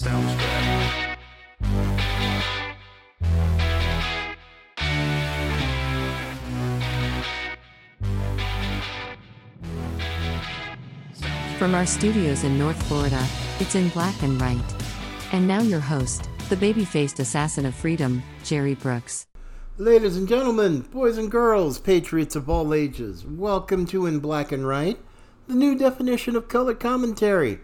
Soundstripe. From our studios in North Florida, it's in black and white. And now your host, the baby faced assassin of freedom, Jerry Brooks. Ladies and gentlemen, boys and girls, patriots of all ages, welcome to In Black and White, the new definition of color commentary.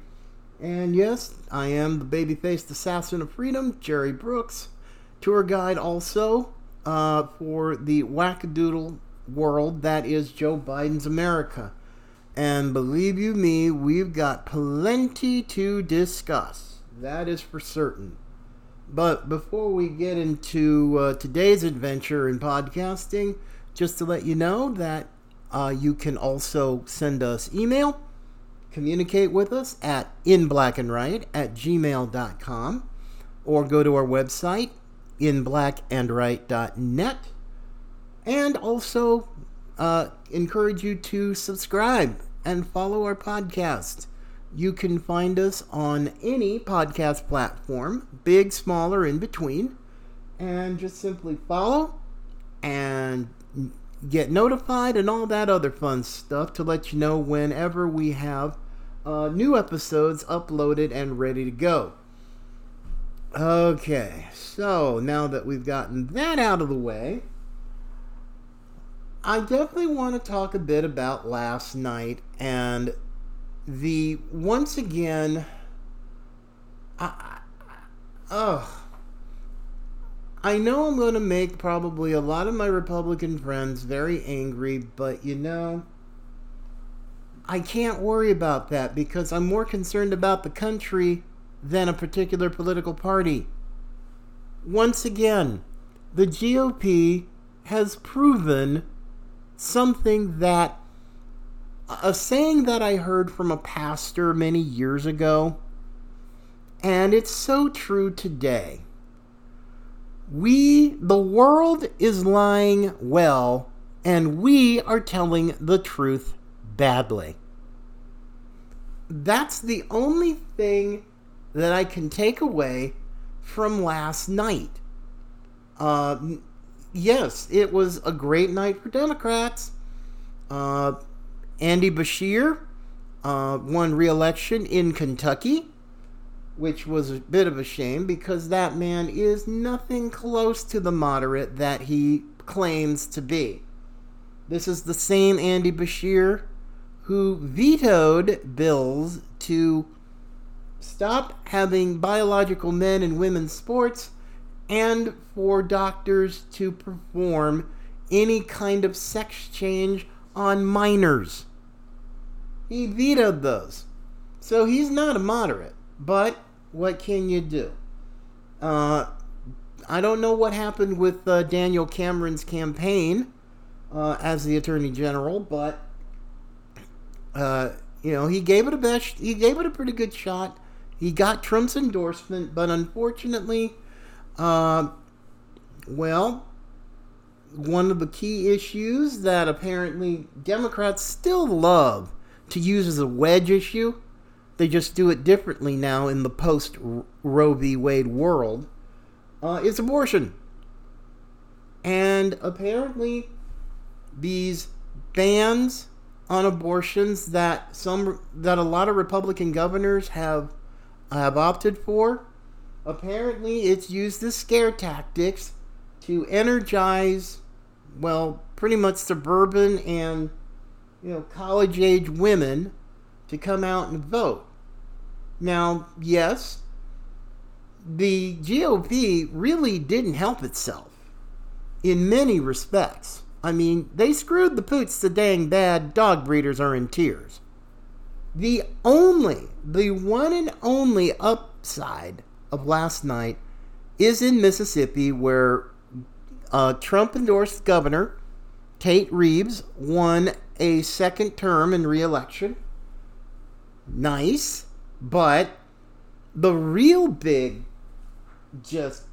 And yes, I am the baby faced assassin of freedom, Jerry Brooks, tour guide also uh, for the wackadoodle world that is Joe Biden's America. And believe you me, we've got plenty to discuss. That is for certain. But before we get into uh, today's adventure in podcasting, just to let you know that uh, you can also send us email, communicate with us at inblackandwhite at gmail.com, or go to our website, inblackandwhite.net, and also uh, encourage you to subscribe and follow our podcast. You can find us on any podcast platform, big, small, or in between, and just simply follow and get notified and all that other fun stuff to let you know whenever we have uh, new episodes uploaded and ready to go. Okay, so now that we've gotten that out of the way, I definitely want to talk a bit about last night and the once again. I, oh, I know I'm going to make probably a lot of my Republican friends very angry, but you know, I can't worry about that because I'm more concerned about the country than a particular political party. Once again, the GOP has proven something that a saying that I heard from a pastor many years ago, and it's so true today. We, the world is lying well, and we are telling the truth badly. That's the only thing that I can take away from last night. Uh, yes, it was a great night for Democrats. Uh, Andy Beshear uh, won re election in Kentucky, which was a bit of a shame because that man is nothing close to the moderate that he claims to be. This is the same Andy Beshear who vetoed bills to stop having biological men and women's sports and for doctors to perform any kind of sex change on minors. He vetoed those. So he's not a moderate. But what can you do? Uh, I don't know what happened with uh, Daniel Cameron's campaign uh, as the Attorney General, but uh, you know he gave it a best. He gave it a pretty good shot. He got Trump's endorsement, but unfortunately, uh, well, one of the key issues that apparently Democrats still love to use as a wedge issue. They just do it differently now in the post Roe v. Wade world. Uh, is abortion. And apparently, these bans on abortions that some that a lot of Republican governors have have opted for, apparently it's used as scare tactics to energize, well, pretty much suburban and you know, college age women to come out and vote. Now, yes, the GOP really didn't help itself in many respects. I mean, they screwed the poots so dang bad, dog breeders are in tears. The only, the one and only upside of last night is in Mississippi, where uh, Trump endorsed governor Tate Reeves won a second term in re-election. Nice, but the real big just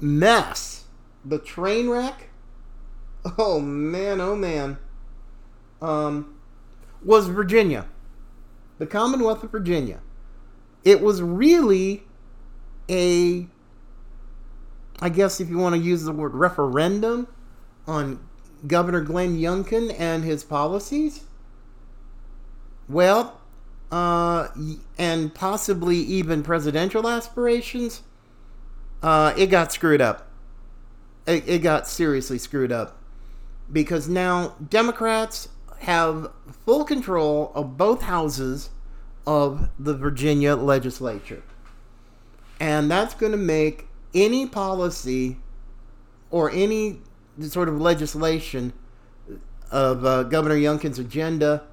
mess, the train wreck. Oh man, oh man. Um was Virginia. The Commonwealth of Virginia. It was really a, I guess if you want to use the word referendum on Governor Glenn Youngkin and his policies? Well, uh, and possibly even presidential aspirations, uh, it got screwed up. It, it got seriously screwed up because now Democrats have full control of both houses of the Virginia legislature. And that's going to make any policy or any sort of legislation of uh, Governor Youngkin's agenda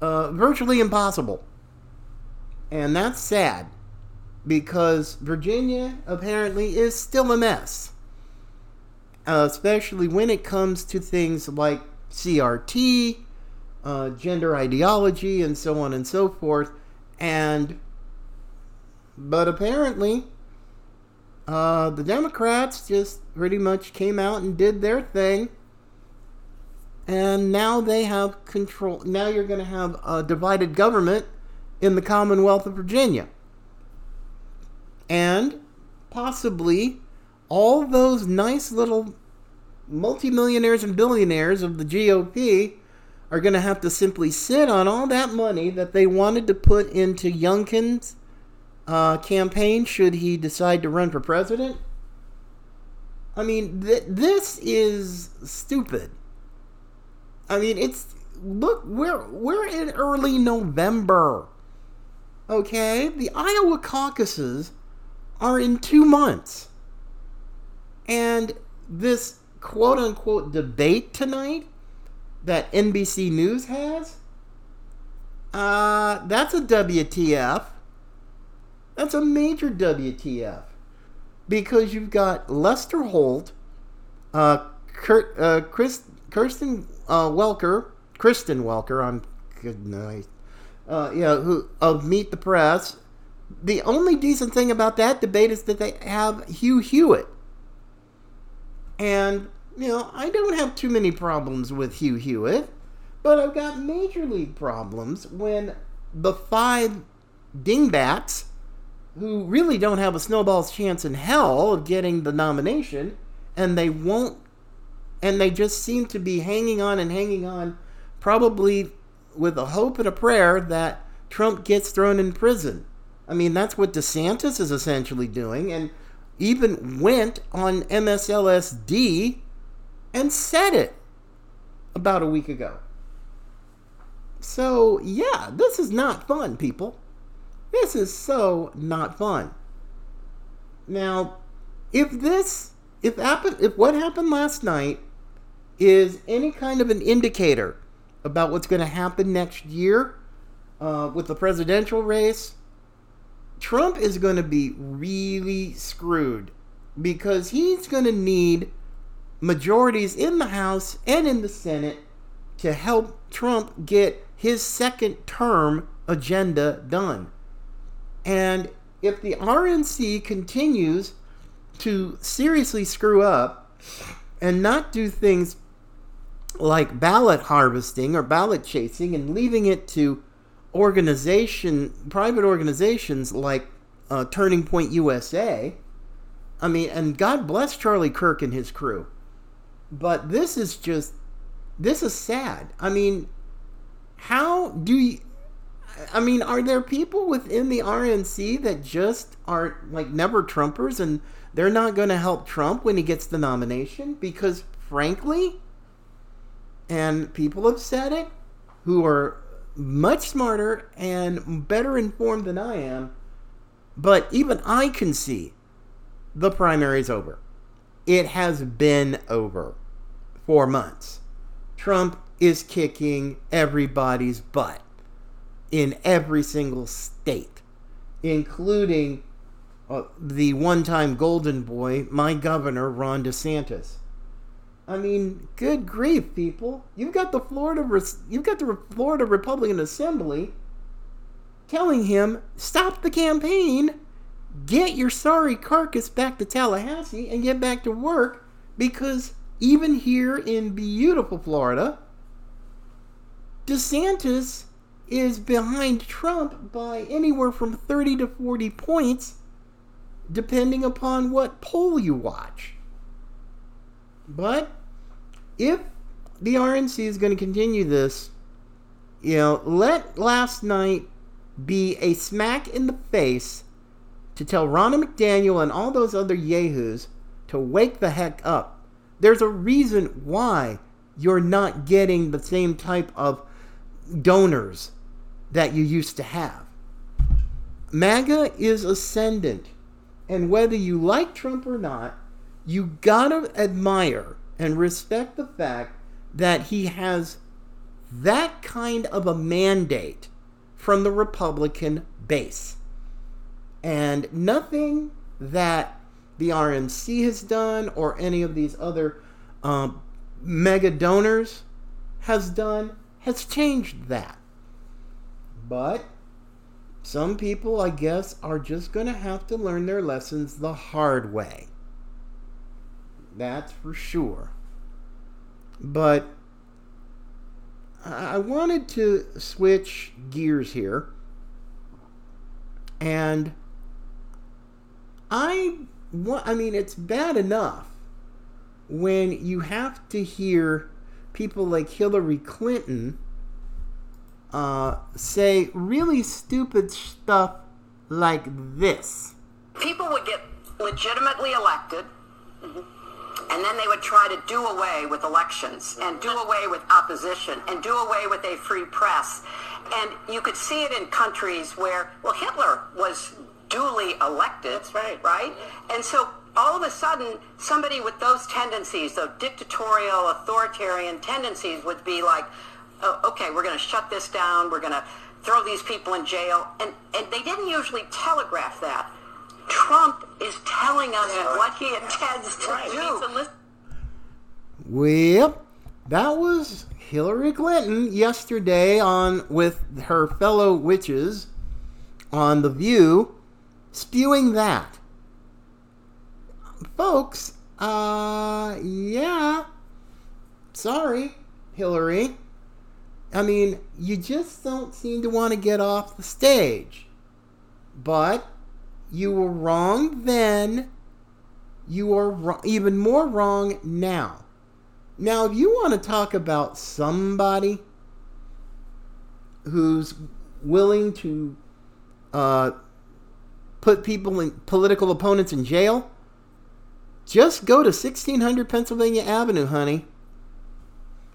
uh, virtually impossible. And that's sad because Virginia apparently is still a mess, uh, especially when it comes to things like CRT, uh, gender ideology, and so on and so forth. And, but apparently, uh, the Democrats just pretty much came out and did their thing. And now they have control. Now you're going to have a divided government in the Commonwealth of Virginia. And possibly all those nice little multimillionaires and billionaires of the GOP are going to have to simply sit on all that money that they wanted to put into Youngkin's uh, campaign should he decide to run for president. I mean, th- this is stupid. I mean, it's look we're we're in early November. Okay, the Iowa caucuses are in two months, and this quote unquote debate tonight that NBC News has, uh, that's a WTF. That's a major WTF. Because you've got Lester Holt, uh, Kurt, uh, Chris, Kirsten uh, Welker, Kristen Welker, I'm good night. Uh, yeah, who of Meet the Press. The only decent thing about that debate is that they have Hugh Hewitt. And, you know, I don't have too many problems with Hugh Hewitt, but I've got major league problems when the five dingbats who really don't have a snowball's chance in hell of getting the nomination, and they won't, and they just seem to be hanging on and hanging on, probably with a hope and a prayer that Trump gets thrown in prison. I mean, that's what DeSantis is essentially doing, and even went on MSLSD and said it about a week ago. So, yeah, this is not fun, people. This is so not fun. Now, if this, if happen, if what happened last night is any kind of an indicator about what's going to happen next year uh, with the presidential race, Trump is going to be really screwed because he's going to need majorities in the House and in the Senate to help Trump get his second term agenda done. And if the RNC continues to seriously screw up and not do things like ballot harvesting or ballot chasing and leaving it to organization private organizations like uh, Turning Point USA, I mean, and God bless Charlie Kirk and his crew. But this is just this is sad. I mean, how do you I mean, are there people within the RNC that just are like never Trumpers and they're not going to help Trump when he gets the nomination? Because, frankly, and people have said it who are much smarter and better informed than I am, but even I can see the primary is over. It has been over for months. Trump is kicking everybody's butt in every single state, including uh, the one time golden boy, my governor, Ron DeSantis. I mean, good grief, people! You've got the Florida, you've got the Florida Republican Assembly telling him stop the campaign, get your sorry carcass back to Tallahassee, and get back to work because even here in beautiful Florida, DeSantis is behind Trump by anywhere from 30 to 40 points depending upon what poll you watch. But if the RNC is going to continue this, you know, let last night be a smack in the face to tell Ronna McDaniel and all those other yahoos to wake the heck up. There's a reason why you're not getting the same type of donors that you used to have. MAGA is ascendant. And whether you like Trump or not, you gotta admire and respect the fact that he has that kind of a mandate from the Republican base. And nothing that the RNC has done or any of these other um, mega donors has done has changed that. But some people, I guess, are just going to have to learn their lessons the hard way. That's for sure. But I wanted to switch gears here. And I I mean it's bad enough when you have to hear people like Hillary Clinton uh, say really stupid stuff like this. People would get legitimately elected. Mm-hmm and then they would try to do away with elections and do away with opposition and do away with a free press. And you could see it in countries where, well, Hitler was duly elected. That's right. Right? And so all of a sudden, somebody with those tendencies, those dictatorial, authoritarian tendencies, would be like, oh, okay, we're going to shut this down. We're going to throw these people in jail. And, and they didn't usually telegraph that. Trump is telling us yeah. what he intends to right. do. Well, that was Hillary Clinton yesterday on with her fellow witches on The View, spewing that. Folks, uh, yeah. Sorry, Hillary. I mean, you just don't seem to want to get off the stage. But you were wrong then. You are wrong, even more wrong now. Now, if you want to talk about somebody who's willing to uh, put people in political opponents in jail, just go to 1600 Pennsylvania Avenue, honey.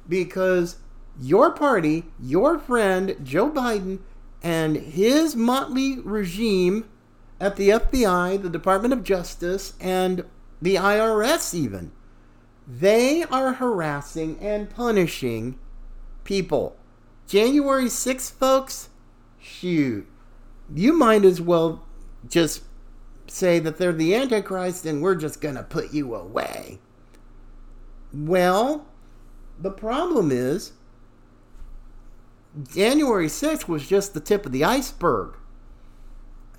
Because your party, your friend, Joe Biden, and his motley regime at the FBI, the Department of Justice, and the IRS, even. They are harassing and punishing people. January 6th, folks, shoot. You might as well just say that they're the Antichrist and we're just going to put you away. Well, the problem is January 6th was just the tip of the iceberg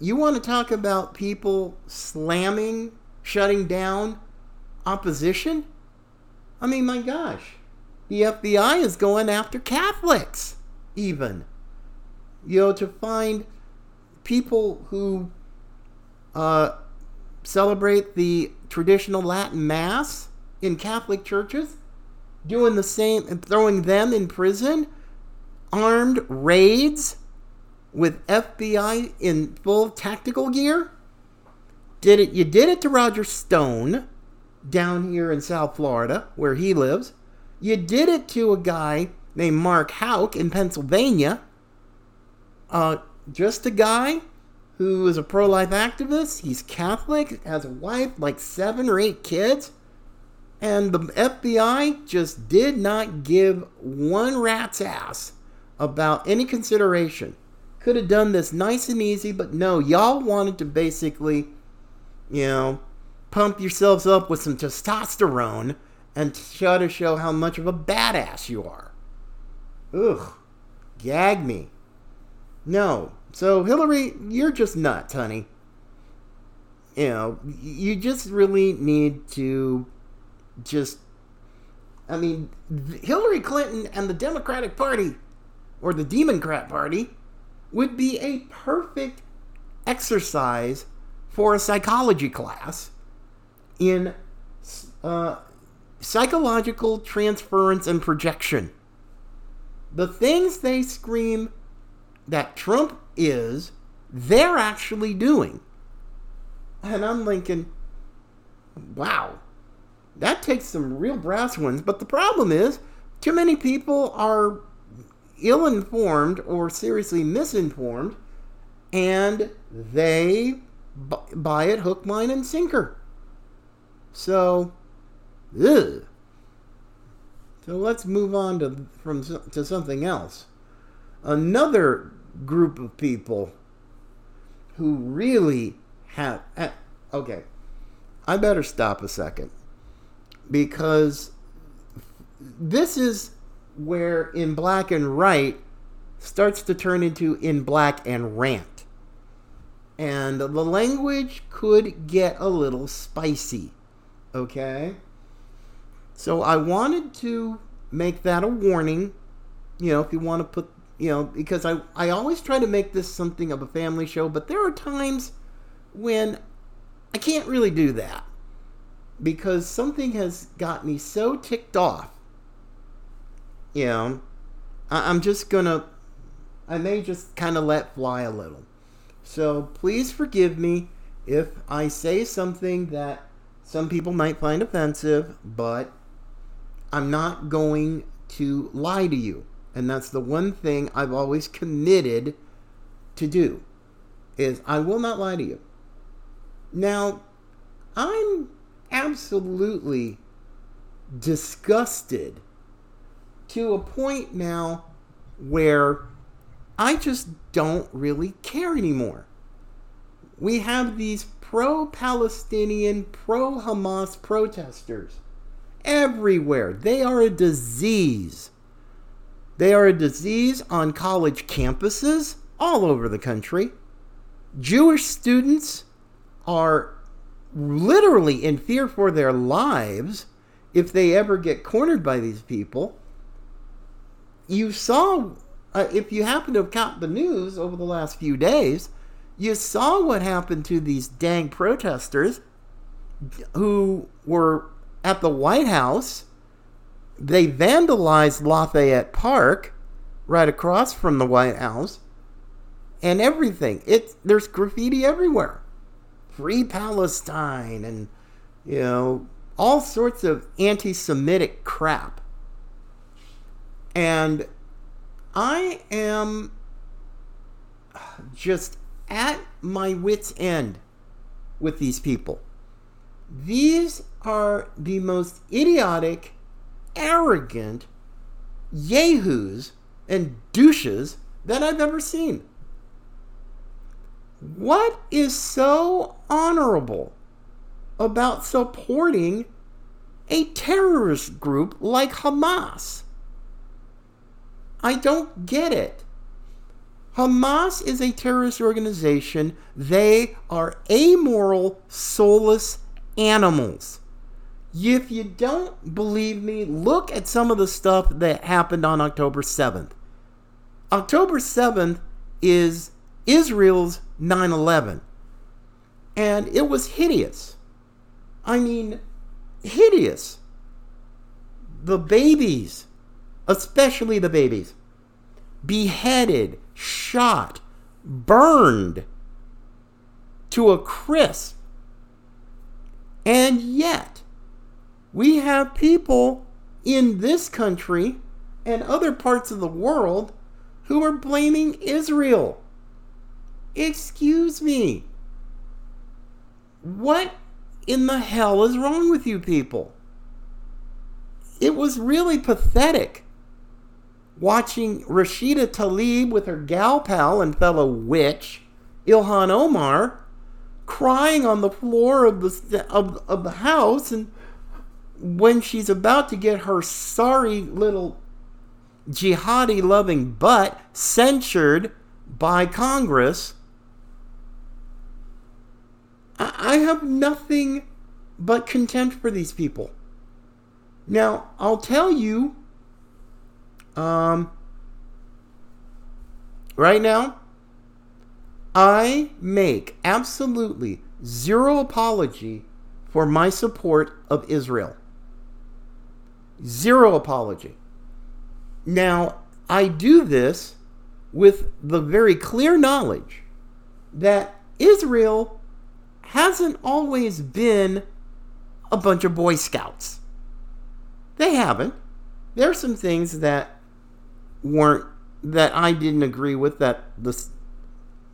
you want to talk about people slamming, shutting down opposition? I mean, my gosh, the FBI is going after Catholics, even. You know, to find people who uh, celebrate the traditional Latin Mass in Catholic churches, doing the same and throwing them in prison, armed raids with FBI in full tactical gear. Did it? You did it to Roger Stone down here in South Florida, where he lives. You did it to a guy named Mark Houck in Pennsylvania. Uh, just a guy who is a pro-life activist. He's Catholic, has a wife, like seven or eight kids. And the FBI just did not give one rat's ass about any consideration could have done this nice and easy, but no, y'all wanted to basically, you know, pump yourselves up with some testosterone and try to show how much of a badass you are. Ugh, gag me. No, so Hillary, you're just nuts, honey. You know, you just really need to just. I mean, Hillary Clinton and the Democratic Party, or the Democrat Party, would be a perfect exercise for a psychology class in uh, psychological transference and projection. The things they scream that Trump is, they're actually doing. And I'm thinking, wow, that takes some real brass ones. But the problem is, too many people are ill informed or seriously misinformed, and they buy it hook, line, and sinker. So, ugh. So let's move on to from to something else. Another group of people who really have eh, okay. I better stop a second because this is where in black and right starts to turn into in black and rant. And the language could get a little spicy. Okay? So I wanted to make that a warning. You know, if you want to put, you know, because I, I always try to make this something of a family show, but there are times when I can't really do that because something has got me so ticked off. You know, I, I'm just gonna, I may just kind of let fly a little. So please forgive me if I say something that some people might find offensive, but I'm not going to lie to you. And that's the one thing I've always committed to do is I will not lie to you. Now, I'm absolutely disgusted to a point now where I just don't really care anymore. We have these pro Palestinian, pro Hamas protesters everywhere. They are a disease. They are a disease on college campuses all over the country. Jewish students are literally in fear for their lives if they ever get cornered by these people. You saw, uh, if you happen to have caught the news over the last few days, you saw what happened to these dang protesters who were at the White House. They vandalized Lafayette Park right across from the White House and everything. It there's graffiti everywhere. Free Palestine and you know all sorts of anti-Semitic crap. And I am just at my wits' end with these people. These are the most idiotic, arrogant yahoos and douches that I've ever seen. What is so honorable about supporting a terrorist group like Hamas? I don't get it. Hamas is a terrorist organization. They are amoral, soulless animals. If you don't believe me, look at some of the stuff that happened on October 7th. October 7th is Israel's 9 11. And it was hideous. I mean, hideous. The babies, especially the babies, beheaded, shot, burned to a crisp. And yet, we have people in this country and other parts of the world who are blaming Israel. Excuse me. What in the hell is wrong with you people? It was really pathetic watching Rashida Tlaib with her gal pal and fellow witch, Ilhan Omar, crying on the floor of the, of, of the house and when she's about to get her sorry little jihadi loving butt censured by Congress I have nothing but contempt for these people. Now, I'll tell you, um, right now, I make absolutely zero apology for my support of Israel. Zero apology. Now, I do this with the very clear knowledge that Israel hasn't always been a bunch of Boy Scouts. They haven't. There are some things that weren't that I didn't agree with that the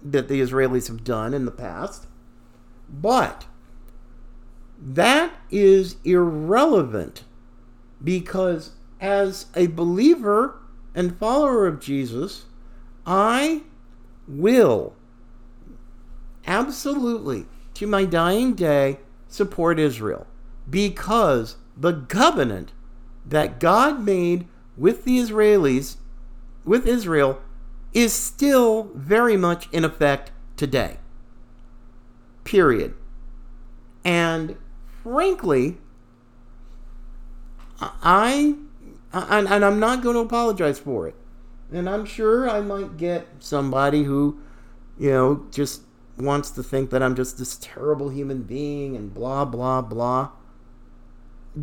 that the Israelis have done in the past. But that is irrelevant because as a believer and follower of Jesus, I will absolutely to my dying day support Israel because the covenant that God made with the Israelis with Israel is still very much in effect today. Period. And frankly, I, and, and I'm not going to apologize for it. And I'm sure I might get somebody who, you know, just wants to think that I'm just this terrible human being and blah, blah, blah.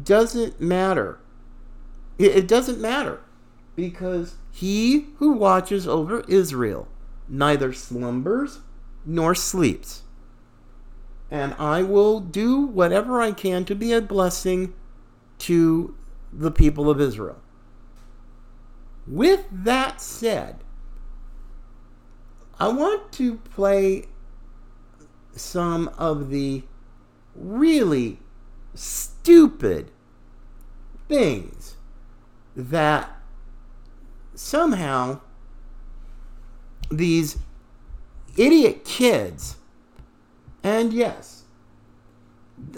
Doesn't matter. It, it doesn't matter because he who watches over Israel neither slumbers nor sleeps. And I will do whatever I can to be a blessing to the people of Israel. With that said, I want to play some of the really stupid things that somehow these idiot kids, and yes,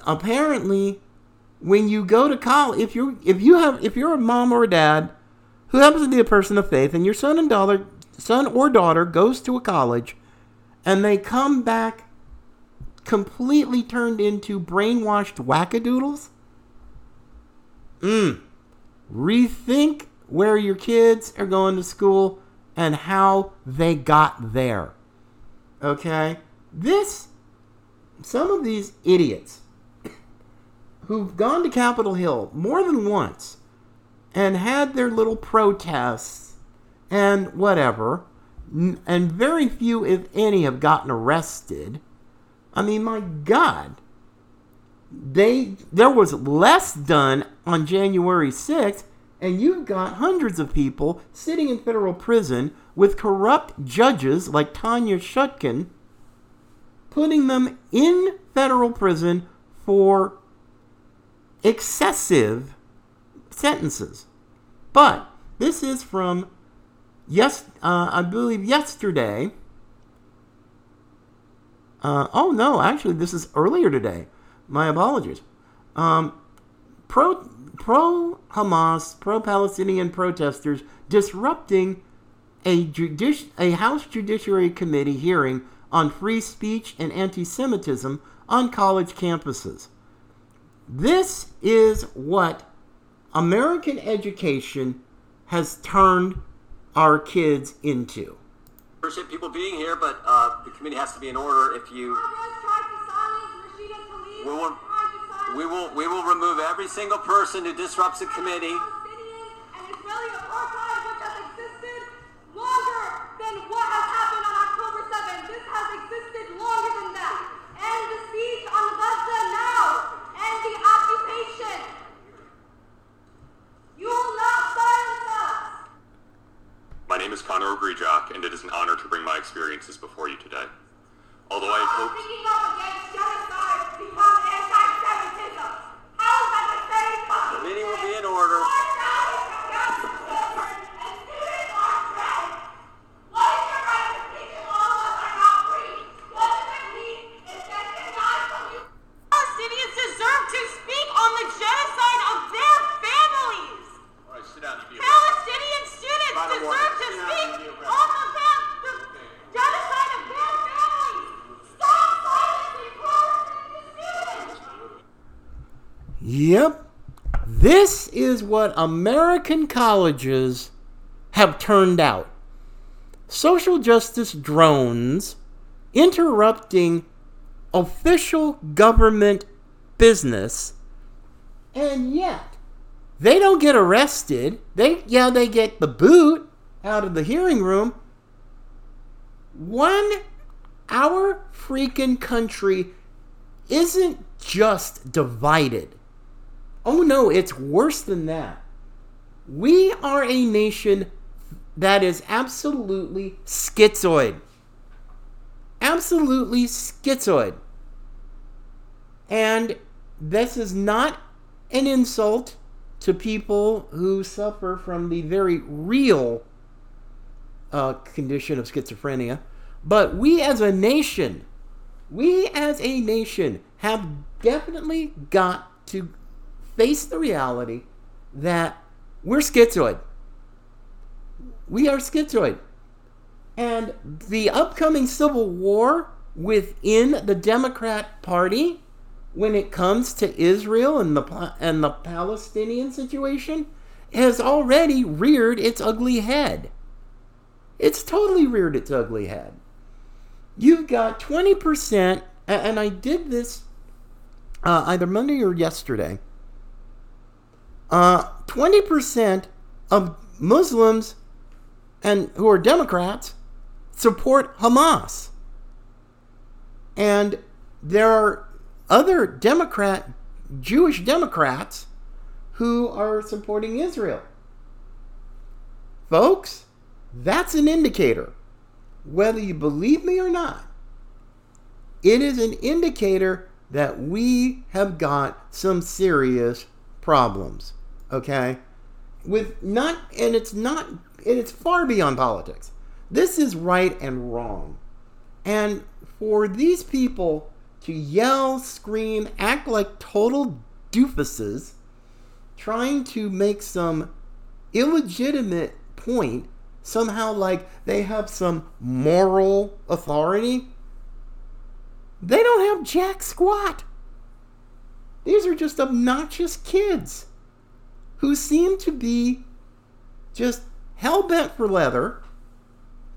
apparently when you go to college, if you if you have if you're a mom or a dad who happens to be a person of faith, and your son and daughter son or daughter goes to a college, and they come back completely turned into brainwashed wackadoodles. Mm. Rethink where your kids are going to school and how they got there. Okay? This, some of these idiots who've gone to Capitol Hill more than once and had their little protests and whatever, and very few, if any, have gotten arrested. I mean, my God. They there was less done on January 6th and you've got hundreds of people sitting in federal prison with corrupt judges like Tanya Chutkan putting them in federal prison for excessive sentences. But this is from yes, uh, I believe yesterday. Uh, oh no, actually, this is earlier today. My apologies. Um, pro pro Hamas, pro Palestinian protesters disrupting a, judici- a House Judiciary Committee hearing on free speech and anti Semitism on college campuses. This is what American education has turned our kids into. Appreciate people being here, but uh, the committee has to be in order. If you, we will we will we will remove every single person who disrupts the committee. My name is Connor Ogrejock, and it is an honor to bring my experiences before you today. Although I had hoped... The meeting will be in order. Palestinians deserve to speak on the genocide of their families. All right, sit down. You be Palestinian students By the deserve way, to sit down speak and be arrested. on the, fa- the genocide of their families. Stop silencing Palestinian students. Yep. This is what American colleges have turned out. Social justice drones interrupting official government business, and yet they don't get arrested. They yeah, they get the boot out of the hearing room. One our freaking country isn't just divided. Oh no, it's worse than that. We are a nation that is absolutely schizoid. Absolutely schizoid. And this is not an insult to people who suffer from the very real uh, condition of schizophrenia. But we as a nation, we as a nation have definitely got to face the reality that we're schizoid. We are schizoid. And the upcoming civil war within the Democrat Party, when it comes to Israel and the, and the Palestinian situation, has already reared its ugly head. It's totally reared its ugly head. You've got 20%, and I did this uh, either Monday or yesterday. Uh, 20% of Muslims and who are Democrats support Hamas. And there are other Democrat, Jewish Democrats, who are supporting Israel. Folks, that's an indicator. Whether you believe me or not, it is an indicator that we have got some serious problems. Okay? With not, and it's not, and it's far beyond politics. This is right and wrong. And for these people to yell, scream, act like total doofuses, trying to make some illegitimate point, somehow like they have some moral authority, they don't have jack squat. These are just obnoxious kids who seem to be just hell bent for leather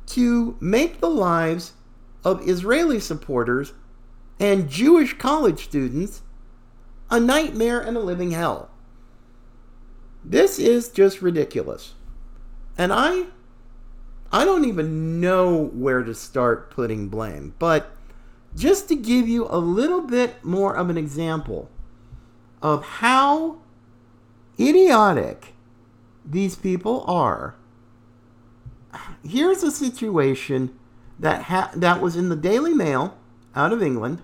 to make the lives of Israeli supporters and Jewish college students a nightmare and a living hell. This is just ridiculous. And I I don't even know where to start putting blame, but just to give you a little bit more of an example of how idiotic these people are. Here's a situation that ha- that was in the Daily Mail out of England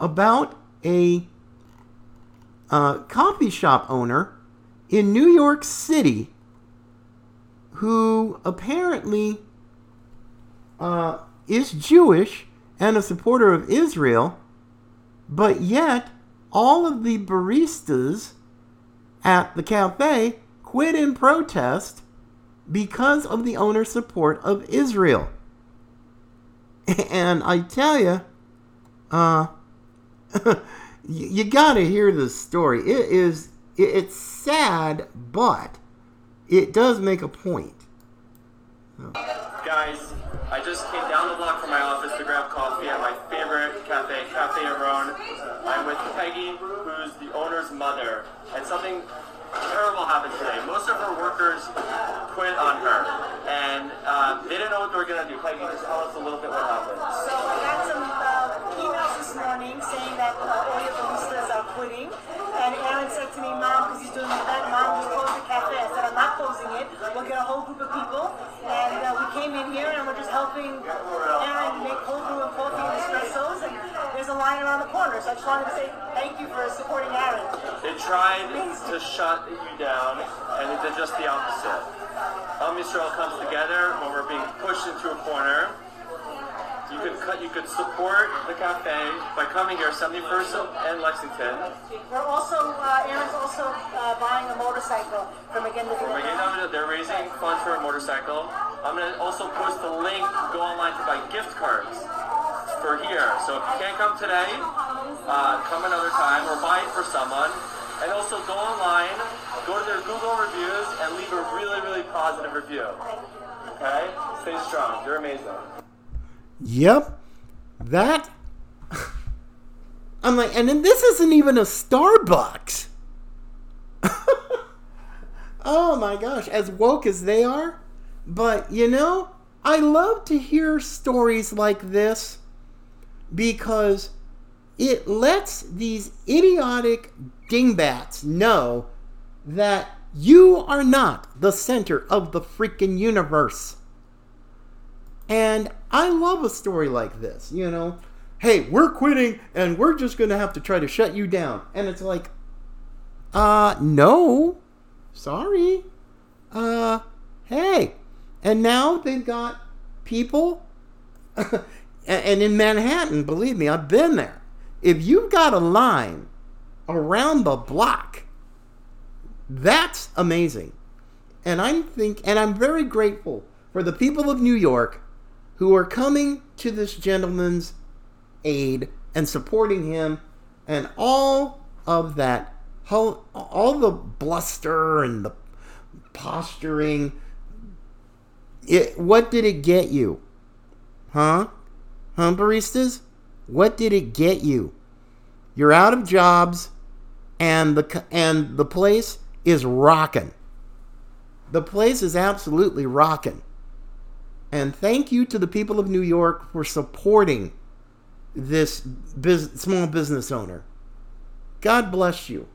about a uh, coffee shop owner in New York City who apparently uh, is Jewish and a supporter of Israel, but yet all of the baristas at the cafe quit in protest because of the owner's support of Israel. And I tell you, uh, you, you got to hear this story. It is it's sad, but it does make a point. Guys, I just came down the block from my office to grab coffee at my favorite cafe, Cafe Aronne. I'm with Peggy, who's the owner's mother, and something terrible happened today. Most of her workers quit on her, and uh, they didn't know what they were gonna do. Peggy, just tell us a little bit what happened. So I got some uh, emails this morning saying that uh, all your baristas are quitting. And Aaron said to me, Mom, because he's doing the event, Mom, just close the cafe. I said, I'm not closing it. We'll get a whole group of people. And uh, we came in here and we're just helping Aaron make cold brew and coffee there's around the corner. So I just wanted to say thank you for supporting Aaron. They tried to shut you down, and they did just the opposite. Am Yisrael comes together when we're being pushed into a corner. You could cut. You could support the cafe by coming here, 71st and Lexington. We're also, uh, Aaron's also uh, buying a motorcycle from again the We're getting- They're raising funds for a motorcycle. I'm gonna also post the link. Go online to buy gift cards for here. So if you can't come today, uh, come another time or buy it for someone. And also go online, go to their Google reviews, and leave a really, really positive review. Okay? Stay strong. You're amazing. Yep. That I'm like, and then this isn't even a Starbucks. oh my gosh, as woke as they are. But you know, I love to hear stories like this because it lets these idiotic dingbats know that you are not the center of the freaking universe. And I love a story like this, you know. Hey, we're quitting and we're just going to have to try to shut you down. And it's like, uh, no. Sorry. Uh, hey. And now they've got people. and in Manhattan, believe me, I've been there. If you've got a line around the block, that's amazing. And I'm think and I'm very grateful for the people of New York who are coming to this gentleman's aid and supporting him and all of that all, all the bluster and the posturing it, what did it get you huh huh baristas what did it get you you're out of jobs and the and the place is rocking the place is absolutely rocking and thank you to the people of New York for supporting this biz- small business owner. God bless you.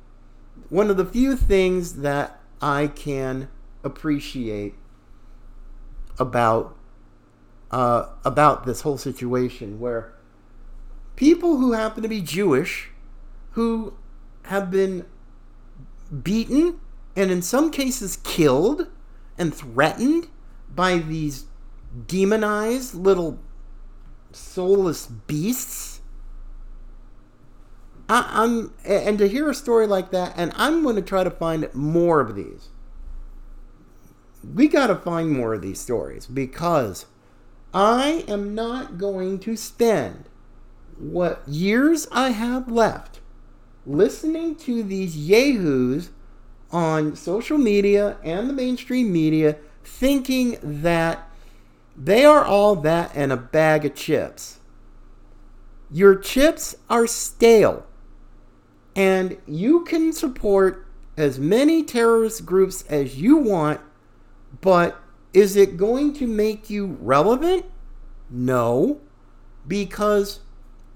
One of the few things that I can appreciate about uh, about this whole situation, where people who happen to be Jewish, who have been beaten and in some cases killed and threatened by these demonized little soulless beasts. I, am and to hear a story like that, and I'm going to try to find more of these. We got to find more of these stories because I am not going to spend what years I have left listening to these yahoos on social media and the mainstream media thinking that they are all that and a bag of chips. Your chips are stale. And you can support as many terrorist groups as you want, but is it going to make you relevant? No, because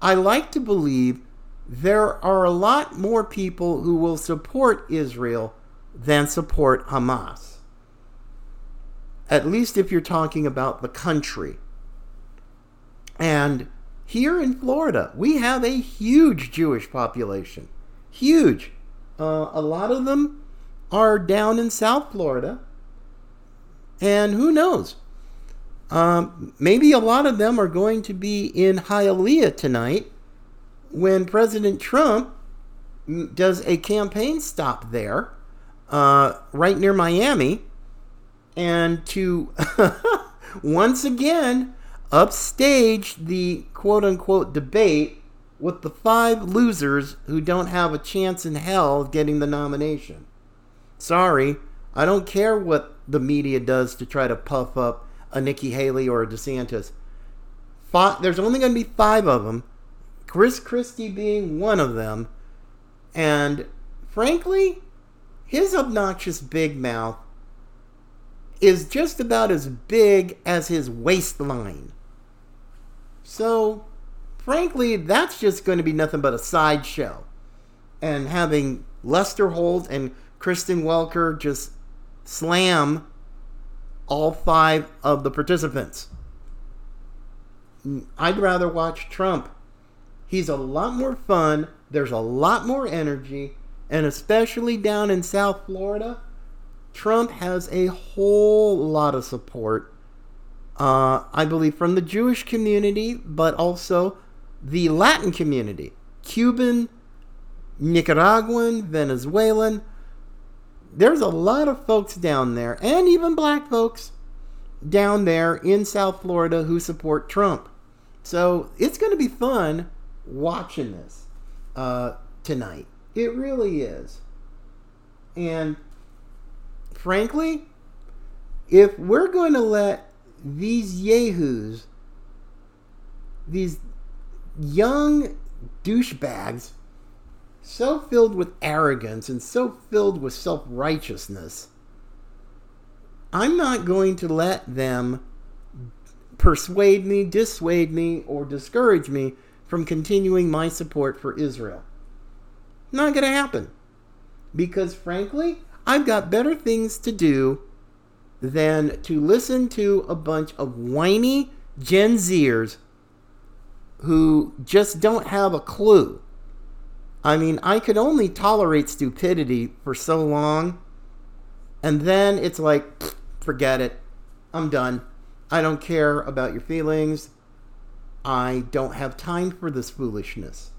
I like to believe there are a lot more people who will support Israel than support Hamas at least if you're talking about the country. And here in Florida, we have a huge Jewish population. Huge. Uh, a lot of them are down in South Florida. And who knows? Um, maybe a lot of them are going to be in Hialeah tonight when President Trump does a campaign stop there, uh, right near Miami and to once again upstage the quote unquote debate with the five losers who don't have a chance in hell of getting the nomination. Sorry, I don't care what the media does to try to puff up a Nikki Haley or a DeSantis. Five, there's only going to be five of them, Chris Christie being one of them. And frankly, his obnoxious big mouth is just about as big as his waistline. So, frankly, that's just going to be nothing but a sideshow. And having Lester Holt and Kristen Welker just slam all five of the participants. I'd rather watch Trump. He's a lot more fun, there's a lot more energy, and especially down in South Florida Trump has a whole lot of support, uh, I believe, from the Jewish community, but also the Latin community Cuban, Nicaraguan, Venezuelan. There's a lot of folks down there, and even black folks down there in South Florida who support Trump. So it's going to be fun watching this uh, tonight. It really is. And frankly, if we're going to let these yahoos, these young douchebags, so filled with arrogance and so filled with self righteousness. I'm not going to let them persuade me, dissuade me, or discourage me from continuing my support for Israel. Not going to happen. Because frankly, I've got better things to do than to listen to a bunch of whiny Gen Zers who just don't have a clue. I mean, I could only tolerate stupidity for so long, and then it's like, forget it. I'm done. I don't care about your feelings. I don't have time for this foolishness.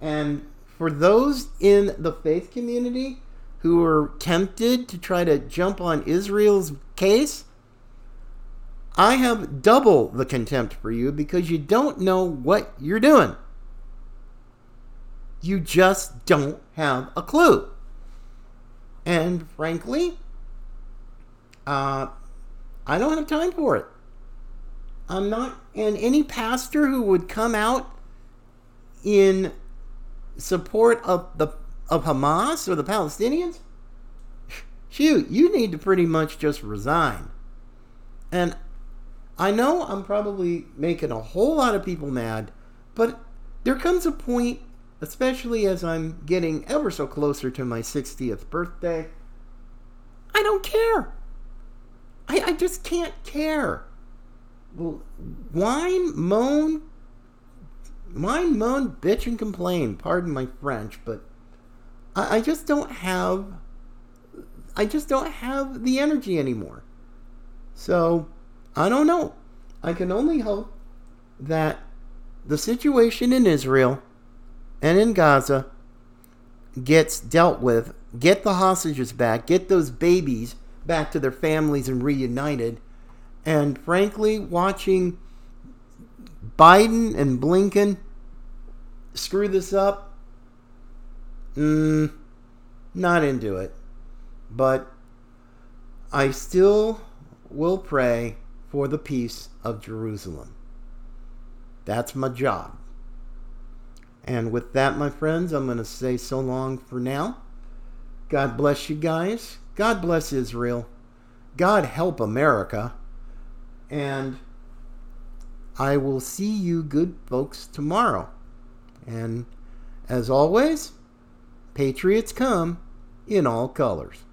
And for those in the faith community who are tempted to try to jump on Israel's case, I have double the contempt for you because you don't know what you're doing. You just don't have a clue. And frankly, uh, I don't have time for it. I'm not, and any pastor who would come out in support of the of Hamas or the Palestinians, shoot, you need to pretty much just resign. And I know I'm probably making a whole lot of people mad, but there comes a point, especially as I'm getting ever so closer to my 60th birthday, I don't care. I, I just can't care. Whine, moan, whine, moan, bitch, and complain. Pardon my French, but I, I just don't have. I just don't have the energy anymore. So, I don't know. I can only hope that the situation in Israel and in Gaza gets dealt with, get the hostages back, get those babies back to their families and reunited. And frankly, watching Biden and Blinken screw this up, mm, not into it. But I still will pray for the peace of Jerusalem. That's my job. And with that, my friends, I'm going to say so long for now. God bless you guys. God bless Israel. God help America. And I will see you good folks tomorrow. And as always, Patriots come in all colors.